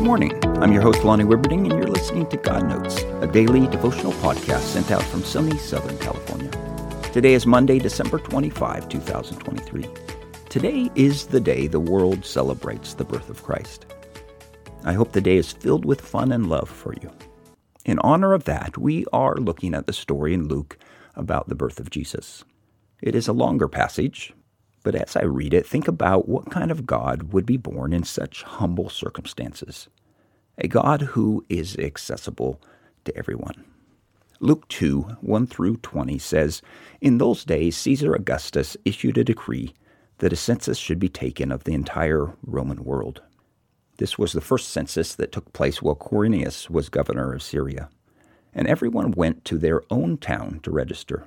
morning. I'm your host, Lonnie Wibberding, and you're listening to God Notes, a daily devotional podcast sent out from sunny Southern California. Today is Monday, December 25, 2023. Today is the day the world celebrates the birth of Christ. I hope the day is filled with fun and love for you. In honor of that, we are looking at the story in Luke about the birth of Jesus. It is a longer passage, but as I read it, think about what kind of God would be born in such humble circumstances. A God who is accessible to everyone. Luke 2 1 through 20 says, In those days, Caesar Augustus issued a decree that a census should be taken of the entire Roman world. This was the first census that took place while Quirinius was governor of Syria. And everyone went to their own town to register.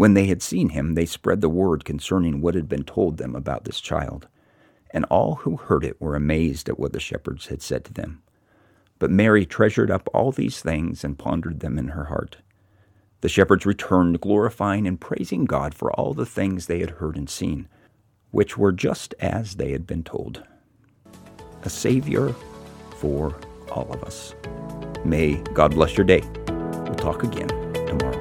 When they had seen him, they spread the word concerning what had been told them about this child. And all who heard it were amazed at what the shepherds had said to them. But Mary treasured up all these things and pondered them in her heart. The shepherds returned, glorifying and praising God for all the things they had heard and seen, which were just as they had been told. A Savior for all of us. May God bless your day. We'll talk again tomorrow.